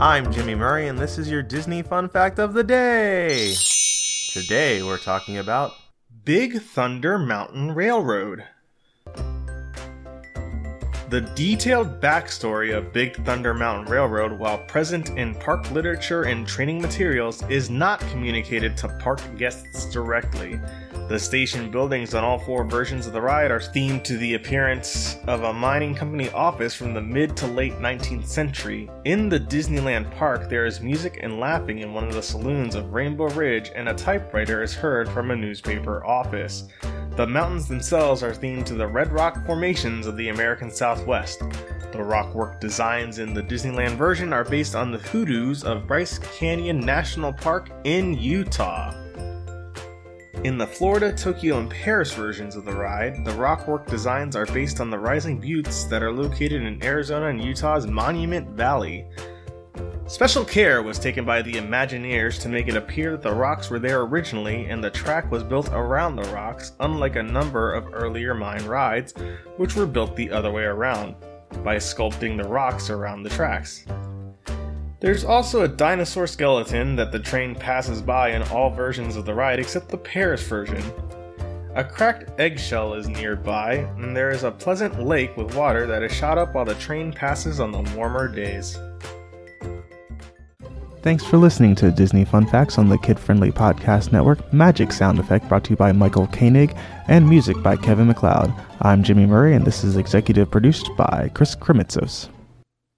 I'm Jimmy Murray, and this is your Disney Fun Fact of the Day. Today we're talking about Big Thunder Mountain Railroad. The detailed backstory of Big Thunder Mountain Railroad, while present in park literature and training materials, is not communicated to park guests directly. The station buildings on all four versions of the ride are themed to the appearance of a mining company office from the mid to late 19th century. In the Disneyland park, there is music and laughing in one of the saloons of Rainbow Ridge, and a typewriter is heard from a newspaper office. The mountains themselves are themed to the red rock formations of the American Southwest. The rockwork designs in the Disneyland version are based on the hoodoos of Bryce Canyon National Park in Utah. In the Florida, Tokyo, and Paris versions of the ride, the rockwork designs are based on the rising buttes that are located in Arizona and Utah's Monument Valley. Special care was taken by the Imagineers to make it appear that the rocks were there originally and the track was built around the rocks, unlike a number of earlier mine rides, which were built the other way around, by sculpting the rocks around the tracks. There's also a dinosaur skeleton that the train passes by in all versions of the ride except the Paris version. A cracked eggshell is nearby, and there is a pleasant lake with water that is shot up while the train passes on the warmer days. Thanks for listening to Disney Fun Facts on the Kid Friendly Podcast Network. Magic sound effect brought to you by Michael Koenig and music by Kevin MacLeod. I'm Jimmy Murray, and this is executive produced by Chris Kremitzos.